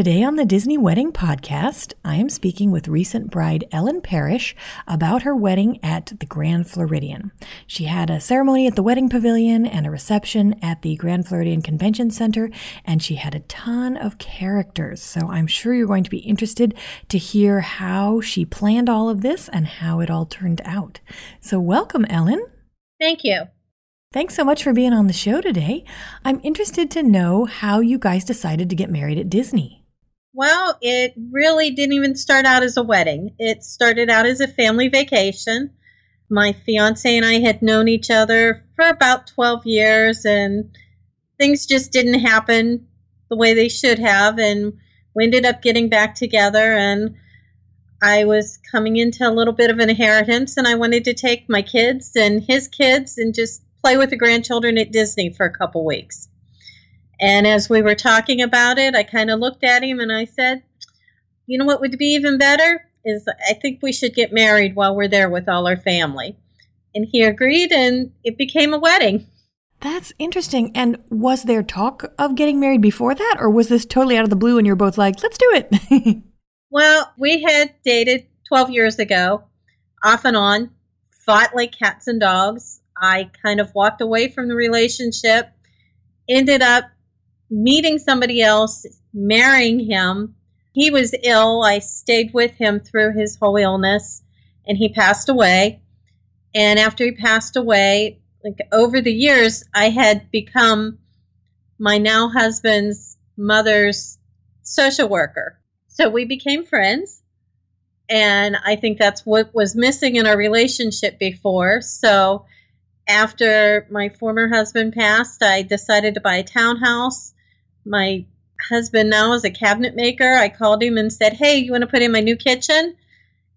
Today on the Disney Wedding Podcast, I am speaking with recent bride Ellen Parrish about her wedding at the Grand Floridian. She had a ceremony at the Wedding Pavilion and a reception at the Grand Floridian Convention Center, and she had a ton of characters. So I'm sure you're going to be interested to hear how she planned all of this and how it all turned out. So welcome, Ellen. Thank you. Thanks so much for being on the show today. I'm interested to know how you guys decided to get married at Disney. Well, it really didn't even start out as a wedding. It started out as a family vacation. My fiance and I had known each other for about 12 years, and things just didn't happen the way they should have. And we ended up getting back together, and I was coming into a little bit of an inheritance, and I wanted to take my kids and his kids and just play with the grandchildren at Disney for a couple weeks. And as we were talking about it, I kind of looked at him and I said, You know what would be even better? Is I think we should get married while we're there with all our family. And he agreed, and it became a wedding. That's interesting. And was there talk of getting married before that, or was this totally out of the blue and you're both like, let's do it? well, we had dated 12 years ago, off and on, fought like cats and dogs. I kind of walked away from the relationship, ended up meeting somebody else, marrying him. He was ill. I stayed with him through his whole illness and he passed away. And after he passed away, like over the years, I had become my now husband's mother's social worker. So we became friends. And I think that's what was missing in our relationship before. So after my former husband passed, I decided to buy a townhouse my husband now is a cabinet maker. I called him and said, Hey, you want to put in my new kitchen?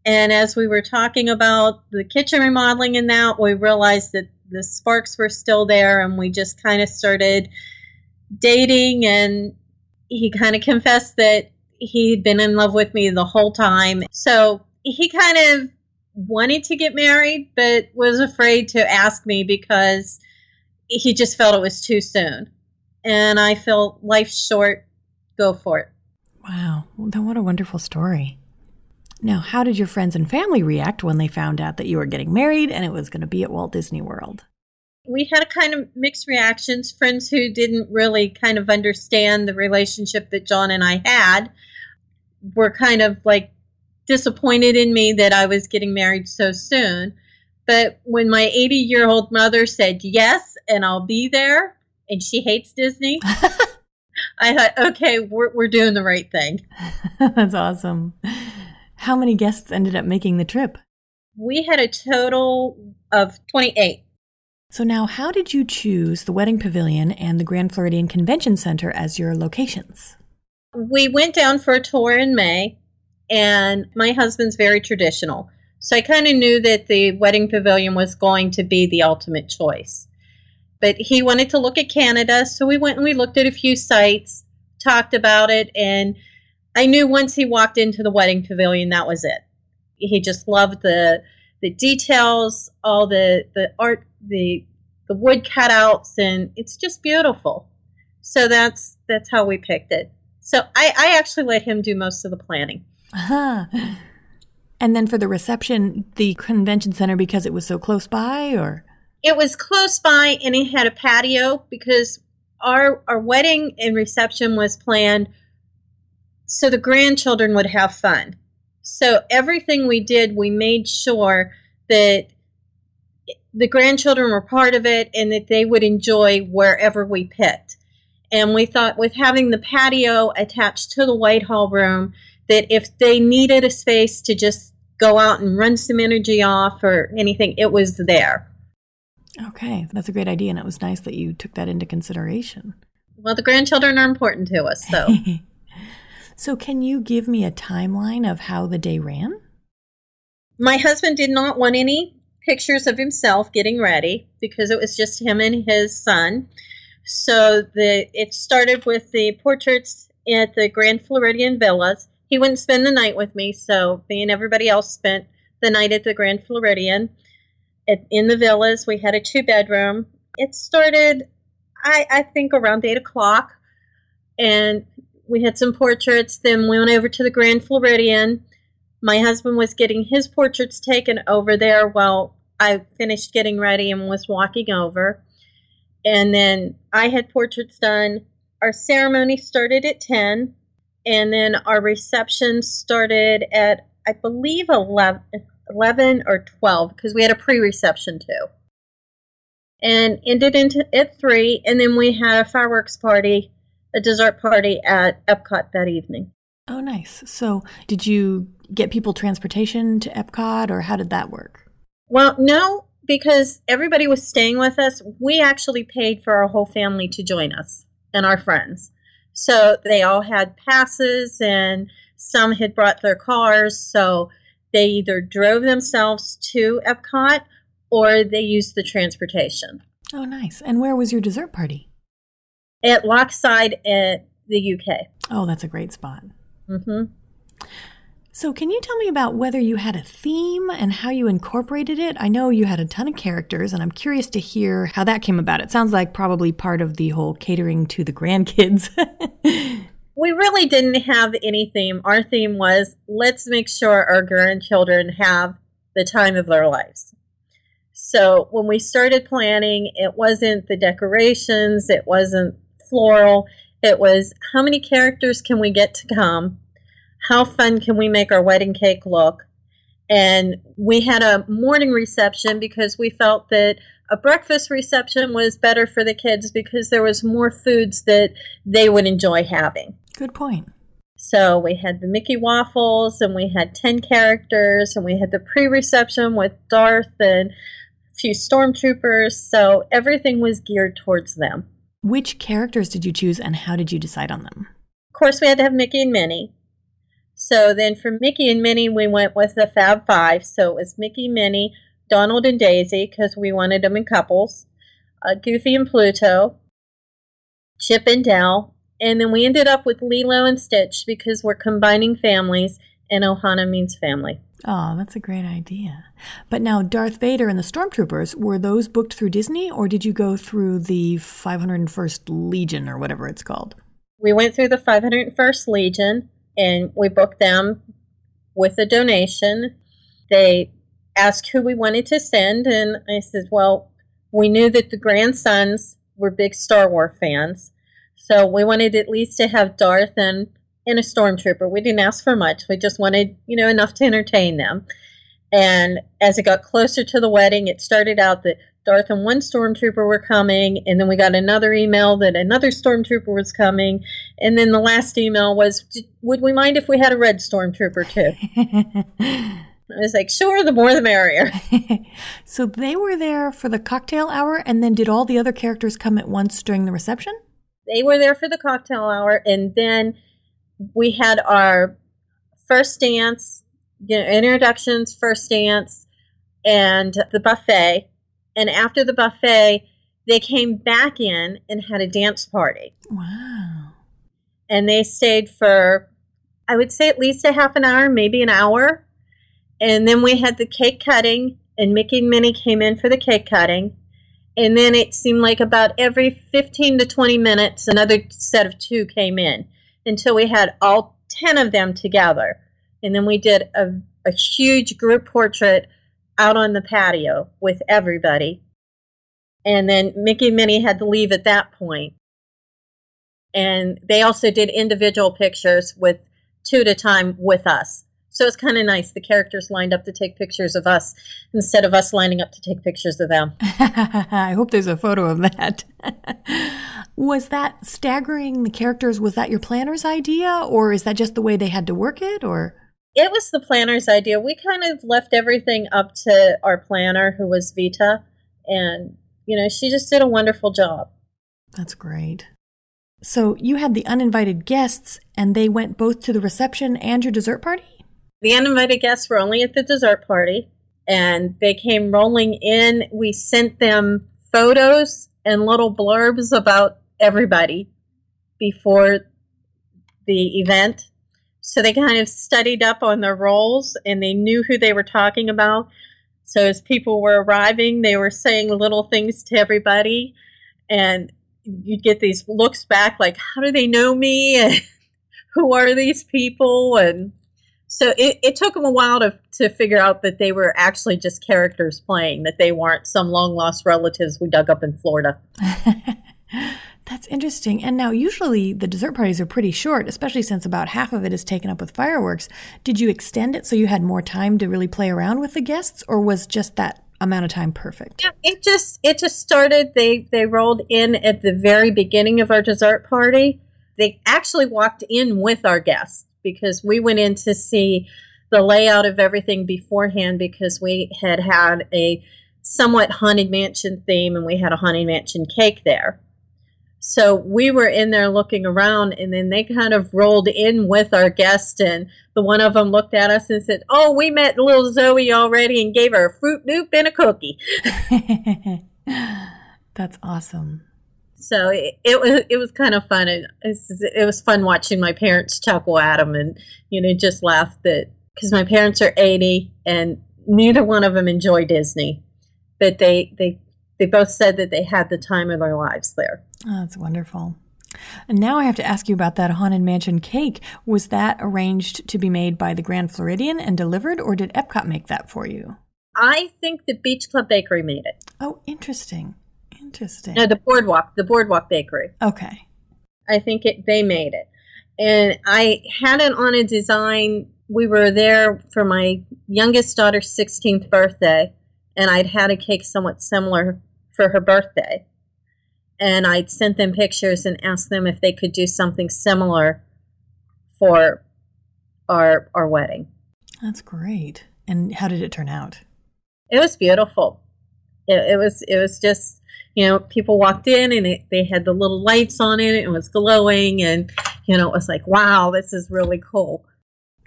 And as we were talking about the kitchen remodeling and that, we realized that the sparks were still there and we just kind of started dating. And he kind of confessed that he'd been in love with me the whole time. So he kind of wanted to get married, but was afraid to ask me because he just felt it was too soon and I feel life's short. Go for it. Wow. What a wonderful story. Now, how did your friends and family react when they found out that you were getting married and it was going to be at Walt Disney World? We had a kind of mixed reactions. Friends who didn't really kind of understand the relationship that John and I had were kind of like disappointed in me that I was getting married so soon. But when my 80 year old mother said yes and I'll be there, and she hates Disney. I thought, okay, we're, we're doing the right thing. That's awesome. How many guests ended up making the trip? We had a total of 28. So, now how did you choose the Wedding Pavilion and the Grand Floridian Convention Center as your locations? We went down for a tour in May, and my husband's very traditional. So, I kind of knew that the Wedding Pavilion was going to be the ultimate choice but he wanted to look at Canada. So we went and we looked at a few sites, talked about it, and I knew once he walked into the wedding pavilion, that was it. He just loved the the details, all the the art, the the wood cutouts, and it's just beautiful. So that's that's how we picked it. So I, I actually let him do most of the planning. Uh-huh. And then for the reception, the convention center because it was so close by, or it was close by and it had a patio because our our wedding and reception was planned so the grandchildren would have fun. So everything we did, we made sure that the grandchildren were part of it and that they would enjoy wherever we picked. And we thought with having the patio attached to the Whitehall room, that if they needed a space to just go out and run some energy off or anything, it was there. Okay, that's a great idea. And it was nice that you took that into consideration. Well, the grandchildren are important to us, so. so, can you give me a timeline of how the day ran? My husband did not want any pictures of himself getting ready because it was just him and his son. So the it started with the portraits at the Grand Floridian Villas. He wouldn't spend the night with me, so me and everybody else spent the night at the Grand Floridian. In the villas, we had a two bedroom. It started, I, I think, around eight o'clock, and we had some portraits. Then we went over to the Grand Floridian my husband was getting his portraits taken over there while I finished getting ready and was walking over. And then I had portraits done. Our ceremony started at 10, and then our reception started at, I believe, 11, 11 or 12, because we had a pre reception too. And ended into, at 3, and then we had a fireworks party, a dessert party at Epcot that evening. Oh, nice. So, did you get people transportation to Epcot, or how did that work? Well, no, because everybody was staying with us. We actually paid for our whole family to join us and our friends. So they all had passes, and some had brought their cars. So they either drove themselves to Epcot or they used the transportation. Oh, nice. And where was your dessert party? At Lockside at the UK. Oh, that's a great spot. Mm-hmm. So, can you tell me about whether you had a theme and how you incorporated it? I know you had a ton of characters, and I'm curious to hear how that came about. It sounds like probably part of the whole catering to the grandkids. we really didn't have any theme. Our theme was let's make sure our grandchildren have the time of their lives. So, when we started planning, it wasn't the decorations, it wasn't floral, it was how many characters can we get to come? How fun can we make our wedding cake look? And we had a morning reception because we felt that a breakfast reception was better for the kids because there was more foods that they would enjoy having. Good point. So we had the Mickey waffles and we had 10 characters and we had the pre-reception with Darth and a few stormtroopers. So everything was geared towards them. Which characters did you choose and how did you decide on them? Of course, we had to have Mickey and Minnie. So then for Mickey and Minnie, we went with the Fab Five. So it was Mickey, Minnie, Donald, and Daisy because we wanted them in couples, uh, Goofy and Pluto, Chip and Dale. And then we ended up with Lilo and Stitch because we're combining families and Ohana means family. Oh, that's a great idea. But now, Darth Vader and the Stormtroopers, were those booked through Disney or did you go through the 501st Legion or whatever it's called? We went through the 501st Legion and we booked them with a donation. They asked who we wanted to send, and I said, well, we knew that the grandsons were big Star Wars fans. So we wanted at least to have Darth and and a stormtrooper. We didn't ask for much. We just wanted, you know, enough to entertain them. And as it got closer to the wedding, it started out that Darth and one stormtrooper were coming, and then we got another email that another stormtrooper was coming, and then the last email was, "Would we mind if we had a red stormtrooper too?" I was like, "Sure, the more the merrier." so they were there for the cocktail hour, and then did all the other characters come at once during the reception? They were there for the cocktail hour, and then we had our first dance, you know, introductions, first dance, and the buffet. And after the buffet, they came back in and had a dance party. Wow. And they stayed for, I would say, at least a half an hour, maybe an hour. And then we had the cake cutting, and Mickey and Minnie came in for the cake cutting. And then it seemed like about every 15 to 20 minutes, another set of two came in until we had all 10 of them together. And then we did a, a huge group portrait out on the patio with everybody. And then Mickey and Minnie had to leave at that point. And they also did individual pictures with two at a time with us. So it's kind of nice. The characters lined up to take pictures of us instead of us lining up to take pictures of them. I hope there's a photo of that. was that staggering the characters? Was that your planner's idea, or is that just the way they had to work it, or? It was the planner's idea. We kind of left everything up to our planner, who was Vita, and you know she just did a wonderful job. That's great. So you had the uninvited guests, and they went both to the reception and your dessert party? The uninvited guests were only at the dessert party, and they came rolling in. We sent them photos and little blurbs about everybody before the event. So they kind of studied up on their roles and they knew who they were talking about. So as people were arriving, they were saying little things to everybody. And you'd get these looks back like, how do they know me? And who are these people? And so it, it took them a while to, to figure out that they were actually just characters playing, that they weren't some long lost relatives we dug up in Florida. That's interesting. And now, usually the dessert parties are pretty short, especially since about half of it is taken up with fireworks. Did you extend it so you had more time to really play around with the guests, or was just that amount of time perfect? Yeah, it just it just started. They they rolled in at the very beginning of our dessert party. They actually walked in with our guests because we went in to see the layout of everything beforehand because we had had a somewhat haunted mansion theme and we had a haunted mansion cake there. So we were in there looking around, and then they kind of rolled in with our guest, and the one of them looked at us and said, "Oh, we met little Zoe already and gave her a fruit loop and a cookie." That's awesome so it, it, was it was kind of fun. It, it was fun watching my parents chuckle at them and you know just laugh that because my parents are eighty and neither one of them enjoy Disney, but they they they both said that they had the time of their lives there. Oh, that's wonderful. And now I have to ask you about that Haunted Mansion cake. Was that arranged to be made by the Grand Floridian and delivered, or did Epcot make that for you? I think the Beach Club Bakery made it. Oh, interesting. Interesting. No, the Boardwalk, the Boardwalk Bakery. Okay. I think it, they made it. And I had it on a design. We were there for my youngest daughter's 16th birthday, and I'd had a cake somewhat similar for her birthday. And I'd sent them pictures and asked them if they could do something similar for our our wedding. That's great. And how did it turn out? It was beautiful. It, it was it was just you know, people walked in and it, they had the little lights on it. It was glowing, and you know, it was like, wow, this is really cool.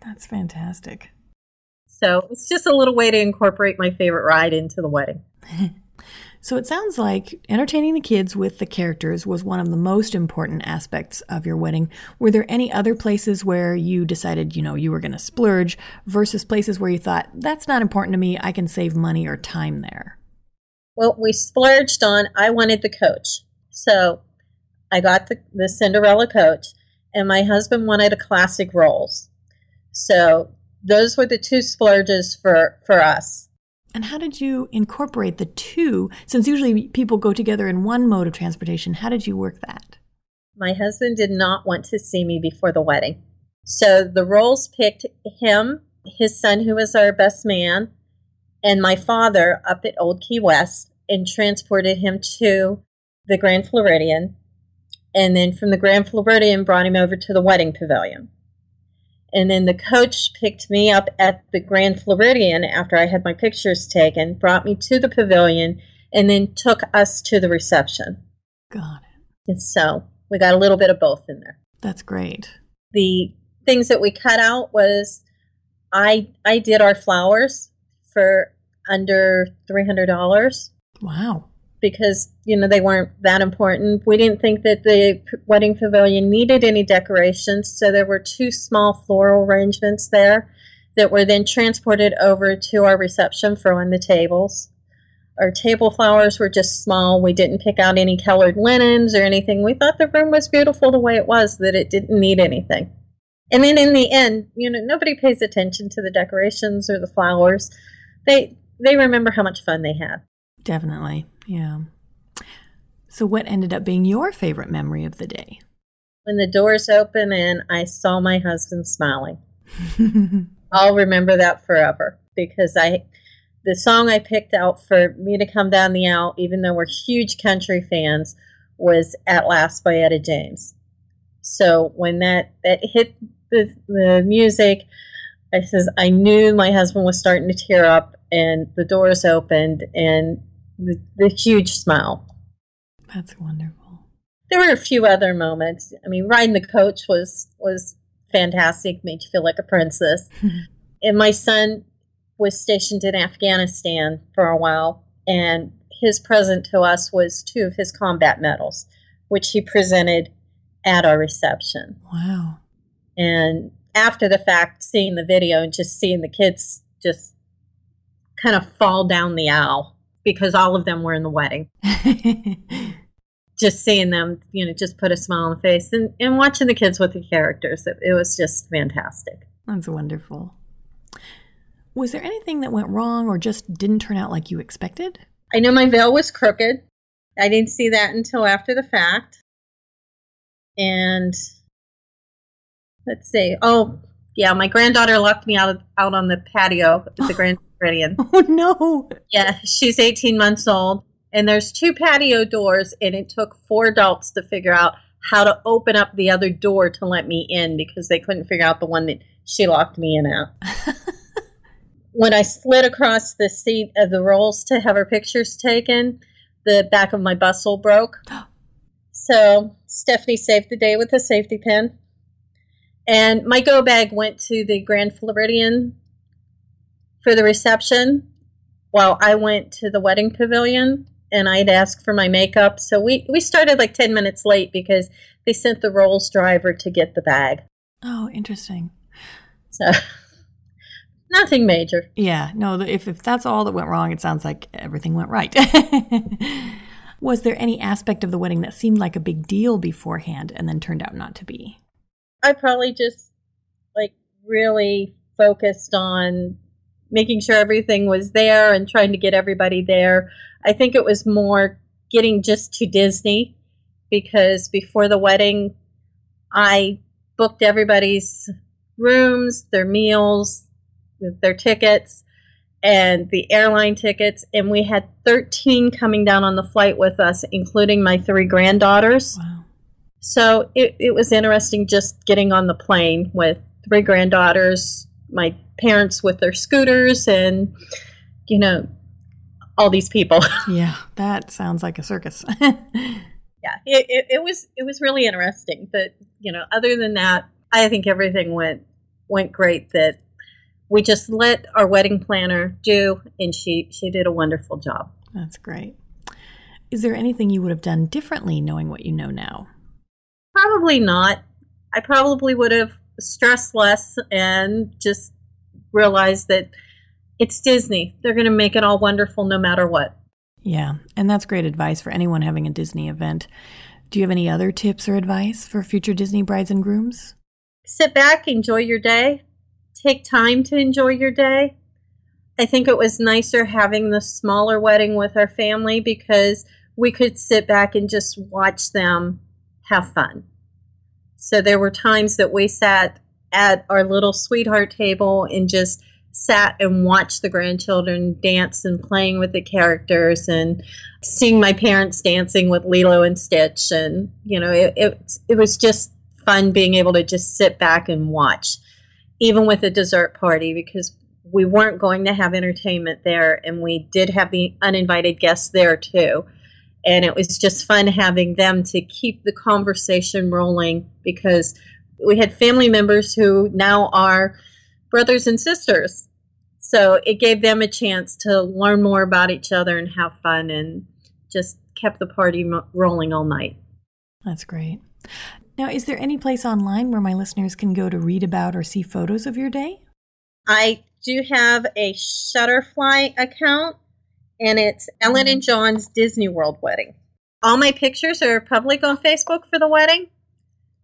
That's fantastic. So it's just a little way to incorporate my favorite ride into the wedding. so it sounds like entertaining the kids with the characters was one of the most important aspects of your wedding. Were there any other places where you decided, you know, you were going to splurge versus places where you thought, that's not important to me, I can save money or time there? Well, we splurged on, I wanted the coach. So I got the, the Cinderella coach, and my husband wanted a classic Rolls. So those were the two splurges for, for us. And how did you incorporate the two? Since usually people go together in one mode of transportation, how did you work that? My husband did not want to see me before the wedding. So the Rolls picked him, his son, who was our best man, and my father up at Old Key West and transported him to the Grand Floridian. And then from the Grand Floridian, brought him over to the wedding pavilion. And then the coach picked me up at the Grand Floridian after I had my pictures taken, brought me to the pavilion, and then took us to the reception. Got it. And so we got a little bit of both in there. That's great. The things that we cut out was I I did our flowers for under $300. Wow. Because, you know, they weren't that important. We didn't think that the wedding pavilion needed any decorations, so there were two small floral arrangements there that were then transported over to our reception for on the tables. Our table flowers were just small. We didn't pick out any colored linens or anything. We thought the room was beautiful the way it was, that it didn't need anything. And then in the end, you know, nobody pays attention to the decorations or the flowers. They they remember how much fun they had. Definitely. Yeah. So, what ended up being your favorite memory of the day? When the doors opened and I saw my husband smiling. I'll remember that forever because I the song I picked out for me to come down the aisle, even though we're huge country fans, was "At Last" by Etta James. So when that that hit the, the music, I says I knew my husband was starting to tear up, and the doors opened, and the, the huge smile. That's wonderful. There were a few other moments. I mean, riding the coach was was fantastic, made you feel like a princess. and my son was stationed in Afghanistan for a while, and his present to us was two of his combat medals, which he presented at our reception. Wow. And after the fact, seeing the video and just seeing the kids just kind of fall down the aisle because all of them were in the wedding. just seeing them, you know, just put a smile on the face and, and watching the kids with the characters. It, it was just fantastic. That's wonderful. Was there anything that went wrong or just didn't turn out like you expected? I know my veil was crooked. I didn't see that until after the fact. And let's see. Oh, yeah, my granddaughter locked me out out on the patio at the Grand Floridian. Oh no. Yeah, she's 18 months old and there's two patio doors and it took four adults to figure out how to open up the other door to let me in because they couldn't figure out the one that she locked me in at. when I slid across the seat of the rolls to have her pictures taken, the back of my bustle broke. So Stephanie saved the day with a safety pin. And my go bag went to the Grand Floridian for the reception while I went to the wedding pavilion and I'd asked for my makeup. So we, we started like 10 minutes late because they sent the Rolls driver to get the bag. Oh, interesting. So nothing major. Yeah, no, if, if that's all that went wrong, it sounds like everything went right. Was there any aspect of the wedding that seemed like a big deal beforehand and then turned out not to be? I probably just like really focused on making sure everything was there and trying to get everybody there. I think it was more getting just to Disney because before the wedding, I booked everybody's rooms, their meals, their tickets, and the airline tickets. And we had 13 coming down on the flight with us, including my three granddaughters. Wow. So it, it was interesting just getting on the plane with three granddaughters, my parents with their scooters, and, you know, all these people. yeah, that sounds like a circus. yeah, it, it, it, was it was really interesting. But you know, other than that, I think everything went went great. That we just let our wedding planner do, and she she did a wonderful job. That's great. Is there anything you would have done differently knowing what you know now? Probably not. I probably would have stressed less and just realize that it's Disney. They're going to make it all wonderful no matter what. Yeah, and that's great advice for anyone having a Disney event. Do you have any other tips or advice for future Disney brides and grooms? Sit back, enjoy your day. Take time to enjoy your day. I think it was nicer having the smaller wedding with our family because we could sit back and just watch them have fun. So there were times that we sat at our little sweetheart table and just sat and watched the grandchildren dance and playing with the characters and seeing my parents dancing with Lilo and Stitch. And you know it, it, it was just fun being able to just sit back and watch even with a dessert party because we weren't going to have entertainment there. And we did have the uninvited guests there too and it was just fun having them to keep the conversation rolling because we had family members who now are brothers and sisters. So it gave them a chance to learn more about each other and have fun and just kept the party mo- rolling all night. That's great. Now, is there any place online where my listeners can go to read about or see photos of your day? I do have a Shutterfly account, and it's Ellen and John's Disney World wedding. All my pictures are public on Facebook for the wedding.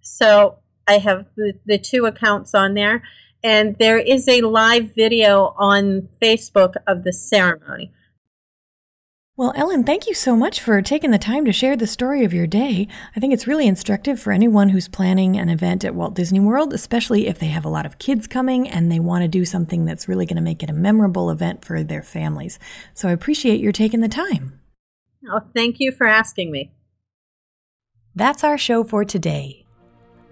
So I have the, the two accounts on there and there is a live video on Facebook of the ceremony. Well, Ellen, thank you so much for taking the time to share the story of your day. I think it's really instructive for anyone who's planning an event at Walt Disney World, especially if they have a lot of kids coming and they want to do something that's really going to make it a memorable event for their families. So I appreciate your taking the time. Oh, thank you for asking me. That's our show for today.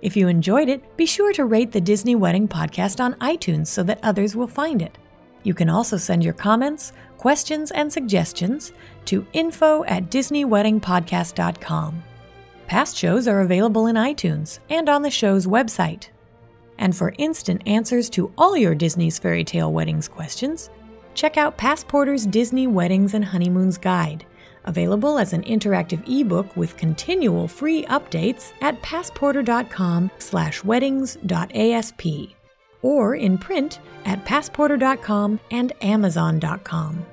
If you enjoyed it, be sure to rate the Disney Wedding Podcast on iTunes so that others will find it. You can also send your comments, questions, and suggestions to info at DisneyWeddingPodcast.com. Past shows are available in iTunes and on the show's website. And for instant answers to all your Disney's Fairy Tale Weddings questions, check out Passporter's Disney Weddings and Honeymoons Guide, available as an interactive ebook with continual free updates at passporter.com/weddings.asp or in print at passporter.com and amazon.com.